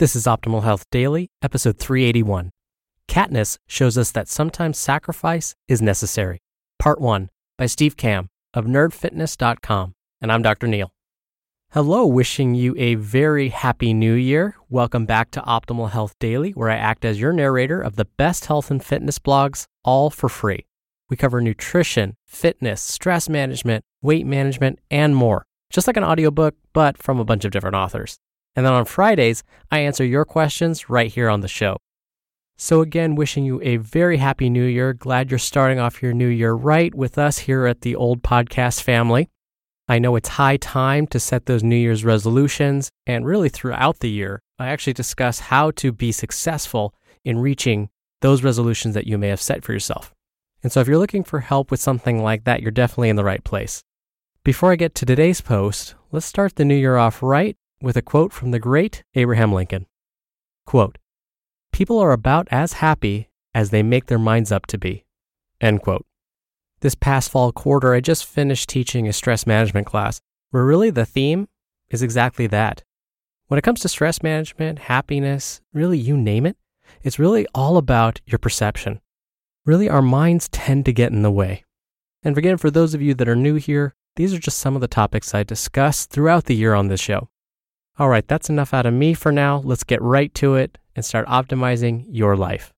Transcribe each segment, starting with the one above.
This is Optimal Health Daily, episode 381. Katniss shows us that sometimes sacrifice is necessary. Part 1 by Steve Kamb of nerdfitness.com. And I'm Dr. Neal. Hello, wishing you a very happy new year. Welcome back to Optimal Health Daily, where I act as your narrator of the best health and fitness blogs, all for free. We cover nutrition, fitness, stress management, weight management, and more, just like an audiobook, but from a bunch of different authors. And then on Fridays, I answer your questions right here on the show. So, again, wishing you a very happy new year. Glad you're starting off your new year right with us here at the old podcast family. I know it's high time to set those New Year's resolutions, and really throughout the year, I actually discuss how to be successful in reaching those resolutions that you may have set for yourself. And so, if you're looking for help with something like that, you're definitely in the right place. Before I get to today's post, let's start the new year off right with a quote from the great Abraham Lincoln. Quote, People are about as happy as they make their minds up to be. End quote. This past fall quarter, I just finished teaching a stress management class where really the theme is exactly that. When it comes to stress management, happiness, really you name it, it's really all about your perception. Really, our minds tend to get in the way. And again, for those of you that are new here, these are just some of the topics I discuss throughout the year on this show. All right, that's enough out of me for now. Let's get right to it and start optimizing your life.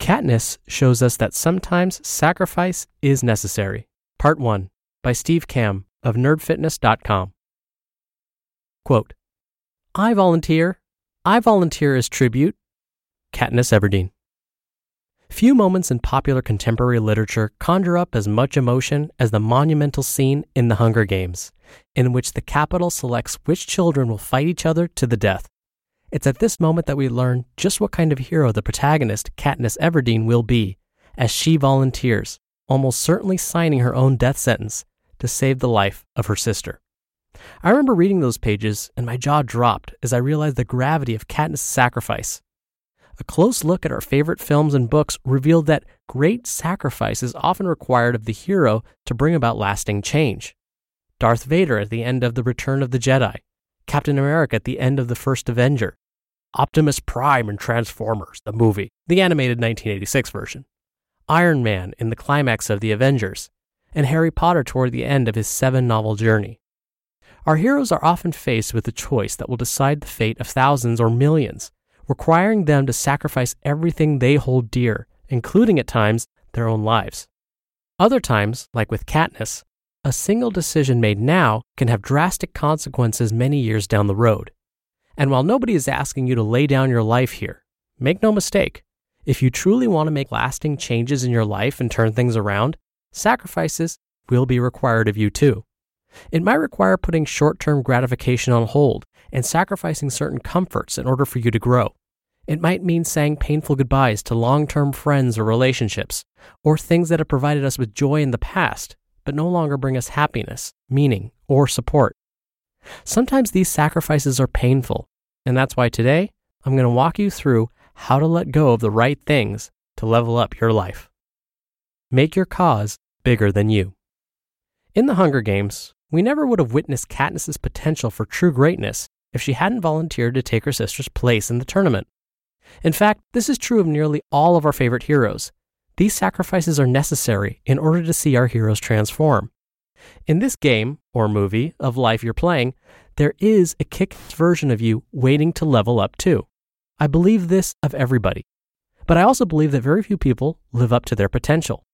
Katniss shows us that sometimes sacrifice is necessary. Part 1 by Steve Kamb of nerdfitness.com. Quote, I volunteer. I volunteer as tribute. Katniss Everdeen. Few moments in popular contemporary literature conjure up as much emotion as the monumental scene in The Hunger Games, in which the Capitol selects which children will fight each other to the death. It's at this moment that we learn just what kind of hero the protagonist, Katniss Everdeen, will be, as she volunteers, almost certainly signing her own death sentence to save the life of her sister. I remember reading those pages and my jaw dropped as I realized the gravity of Katniss' sacrifice. A close look at our favorite films and books revealed that great sacrifice is often required of the hero to bring about lasting change. Darth Vader at the end of The Return of the Jedi, Captain America at the end of The First Avenger, Optimus Prime in Transformers, the movie, the animated 1986 version, Iron Man in the climax of The Avengers, and Harry Potter toward the end of his seven novel journey. Our heroes are often faced with a choice that will decide the fate of thousands or millions, requiring them to sacrifice everything they hold dear, including at times their own lives. Other times, like with Katniss, a single decision made now can have drastic consequences many years down the road. And while nobody is asking you to lay down your life here, make no mistake, if you truly want to make lasting changes in your life and turn things around, sacrifices will be required of you too. It might require putting short term gratification on hold and sacrificing certain comforts in order for you to grow. It might mean saying painful goodbyes to long term friends or relationships, or things that have provided us with joy in the past, but no longer bring us happiness, meaning, or support. Sometimes these sacrifices are painful, and that's why today I'm going to walk you through how to let go of the right things to level up your life. Make your cause bigger than you. In the Hunger Games, we never would have witnessed Katniss's potential for true greatness if she hadn't volunteered to take her sister's place in the tournament. In fact, this is true of nearly all of our favorite heroes. These sacrifices are necessary in order to see our heroes transform. In this game or movie of life you're playing, there is a kick version of you waiting to level up too. I believe this of everybody. But I also believe that very few people live up to their potential.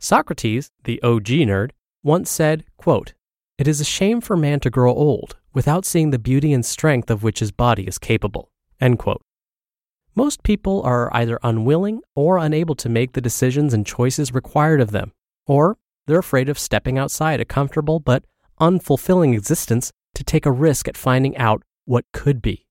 Socrates, the OG nerd, once said, quote, It is a shame for man to grow old without seeing the beauty and strength of which his body is capable. Most people are either unwilling or unable to make the decisions and choices required of them, or they're afraid of stepping outside a comfortable but unfulfilling existence to take a risk at finding out what could be.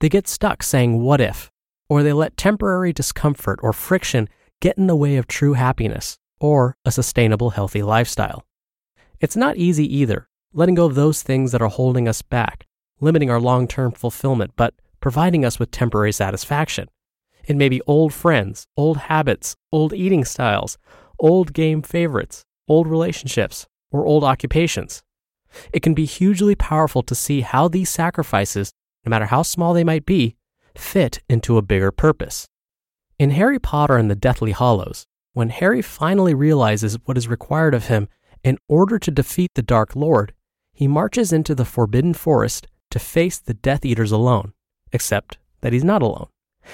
They get stuck saying, What if? Or they let temporary discomfort or friction get in the way of true happiness or a sustainable, healthy lifestyle. It's not easy either, letting go of those things that are holding us back, limiting our long term fulfillment, but providing us with temporary satisfaction. It may be old friends, old habits, old eating styles, old game favorites, old relationships, or old occupations. It can be hugely powerful to see how these sacrifices, no matter how small they might be, fit into a bigger purpose. In Harry Potter and the Deathly Hallows, when Harry finally realizes what is required of him in order to defeat the Dark Lord, he marches into the Forbidden Forest to face the Death Eaters alone, except that he's not alone.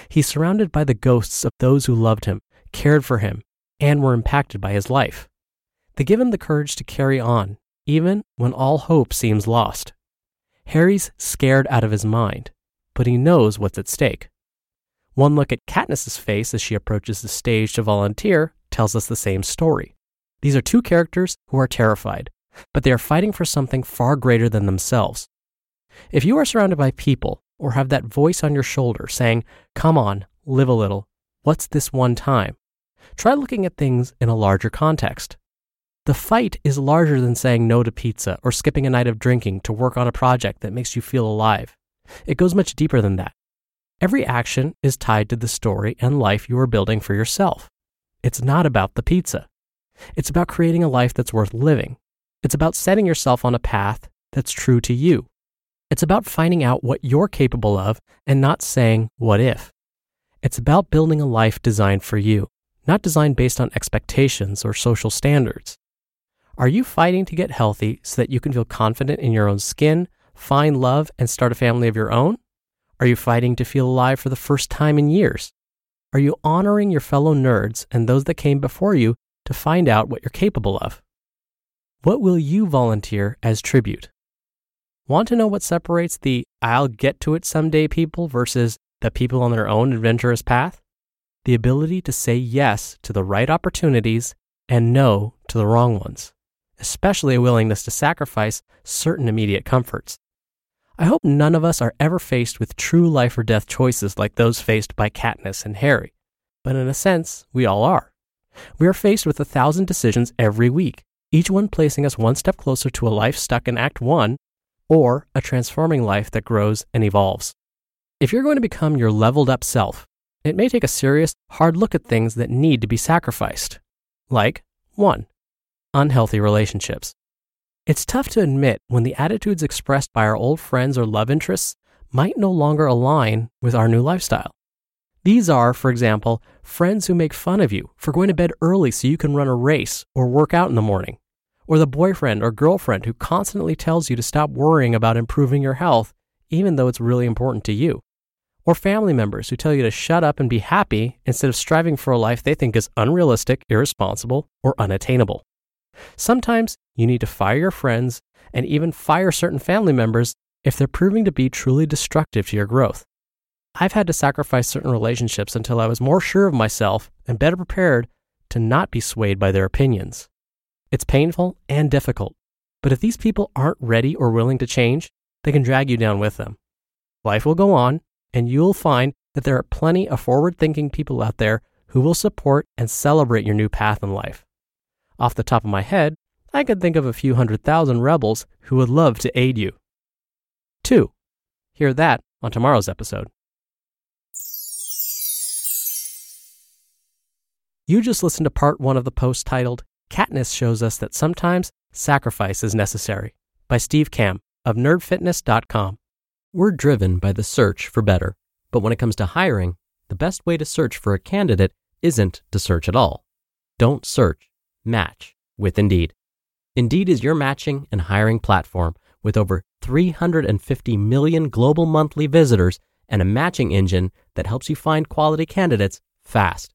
He's surrounded by the ghosts of those who loved him, cared for him, and were impacted by his life. They give him the courage to carry on, even when all hope seems lost. Harry's scared out of his mind, but he knows what's at stake. One look at Katniss's face as she approaches the stage to volunteer tells us the same story. These are two characters who are terrified, but they are fighting for something far greater than themselves. If you are surrounded by people or have that voice on your shoulder saying, Come on, live a little, what's this one time? Try looking at things in a larger context. The fight is larger than saying no to pizza or skipping a night of drinking to work on a project that makes you feel alive. It goes much deeper than that. Every action is tied to the story and life you are building for yourself. It's not about the pizza. It's about creating a life that's worth living. It's about setting yourself on a path that's true to you. It's about finding out what you're capable of and not saying, what if? It's about building a life designed for you, not designed based on expectations or social standards. Are you fighting to get healthy so that you can feel confident in your own skin, find love, and start a family of your own? Are you fighting to feel alive for the first time in years? Are you honoring your fellow nerds and those that came before you to find out what you're capable of? What will you volunteer as tribute? Want to know what separates the I'll get to it someday people versus the people on their own adventurous path? The ability to say yes to the right opportunities and no to the wrong ones, especially a willingness to sacrifice certain immediate comforts. I hope none of us are ever faced with true life or death choices like those faced by Katniss and Harry, but in a sense, we all are. We are faced with a thousand decisions every week, each one placing us one step closer to a life stuck in Act 1 or a transforming life that grows and evolves. If you're going to become your leveled up self, it may take a serious, hard look at things that need to be sacrificed. Like, 1. Unhealthy relationships. It's tough to admit when the attitudes expressed by our old friends or love interests might no longer align with our new lifestyle. These are, for example, friends who make fun of you for going to bed early so you can run a race or work out in the morning, or the boyfriend or girlfriend who constantly tells you to stop worrying about improving your health, even though it's really important to you, or family members who tell you to shut up and be happy instead of striving for a life they think is unrealistic, irresponsible, or unattainable. Sometimes you need to fire your friends and even fire certain family members if they're proving to be truly destructive to your growth. I've had to sacrifice certain relationships until I was more sure of myself and better prepared to not be swayed by their opinions. It's painful and difficult, but if these people aren't ready or willing to change, they can drag you down with them. Life will go on, and you'll find that there are plenty of forward thinking people out there who will support and celebrate your new path in life. Off the top of my head, I could think of a few hundred thousand rebels who would love to aid you. 2. Hear that on tomorrow's episode. You just listened to part one of the post titled Katniss Shows Us That Sometimes Sacrifice is Necessary by Steve Kamb of nerdfitness.com. We're driven by the search for better, but when it comes to hiring, the best way to search for a candidate isn't to search at all. Don't search, match with Indeed. Indeed is your matching and hiring platform with over 350 million global monthly visitors and a matching engine that helps you find quality candidates fast.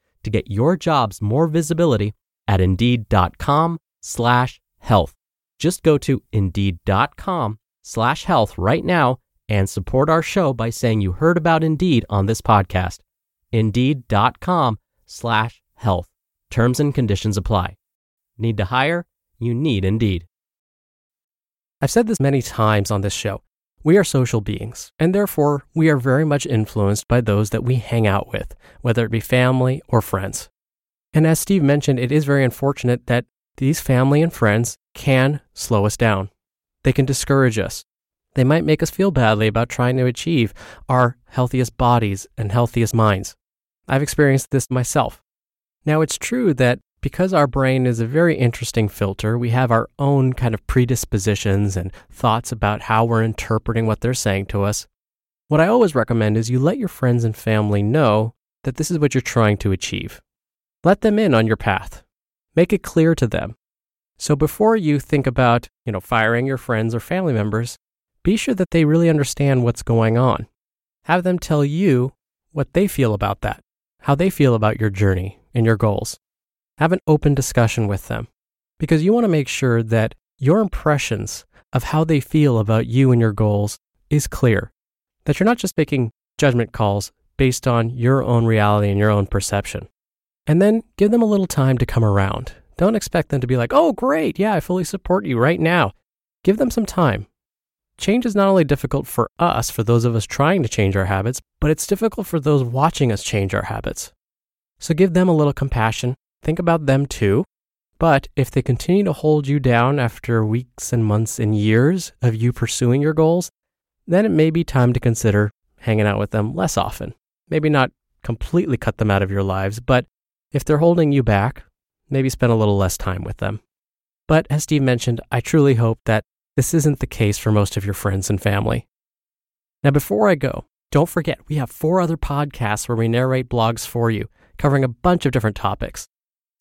to get your jobs more visibility at indeed.com slash health. Just go to indeed.com slash health right now and support our show by saying you heard about Indeed on this podcast. Indeed.com slash health. Terms and conditions apply. Need to hire? You need Indeed. I've said this many times on this show. We are social beings, and therefore we are very much influenced by those that we hang out with, whether it be family or friends. And as Steve mentioned, it is very unfortunate that these family and friends can slow us down. They can discourage us. They might make us feel badly about trying to achieve our healthiest bodies and healthiest minds. I've experienced this myself. Now, it's true that because our brain is a very interesting filter, we have our own kind of predispositions and thoughts about how we're interpreting what they're saying to us. What I always recommend is you let your friends and family know that this is what you're trying to achieve. Let them in on your path. Make it clear to them. So before you think about, you know, firing your friends or family members, be sure that they really understand what's going on. Have them tell you what they feel about that, how they feel about your journey and your goals. Have an open discussion with them because you want to make sure that your impressions of how they feel about you and your goals is clear. That you're not just making judgment calls based on your own reality and your own perception. And then give them a little time to come around. Don't expect them to be like, oh, great, yeah, I fully support you right now. Give them some time. Change is not only difficult for us, for those of us trying to change our habits, but it's difficult for those watching us change our habits. So give them a little compassion Think about them too. But if they continue to hold you down after weeks and months and years of you pursuing your goals, then it may be time to consider hanging out with them less often. Maybe not completely cut them out of your lives, but if they're holding you back, maybe spend a little less time with them. But as Steve mentioned, I truly hope that this isn't the case for most of your friends and family. Now, before I go, don't forget we have four other podcasts where we narrate blogs for you, covering a bunch of different topics.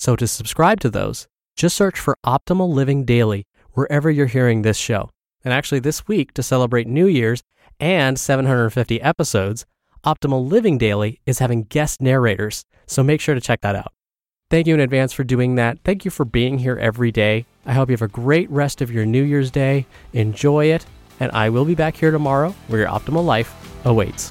So to subscribe to those, just search for Optimal Living Daily wherever you're hearing this show. And actually, this week, to celebrate New Year's and 750 episodes, Optimal Living Daily is having guest narrators. So make sure to check that out. Thank you in advance for doing that. Thank you for being here every day. I hope you have a great rest of your New Year's Day. Enjoy it. And I will be back here tomorrow where your optimal life awaits.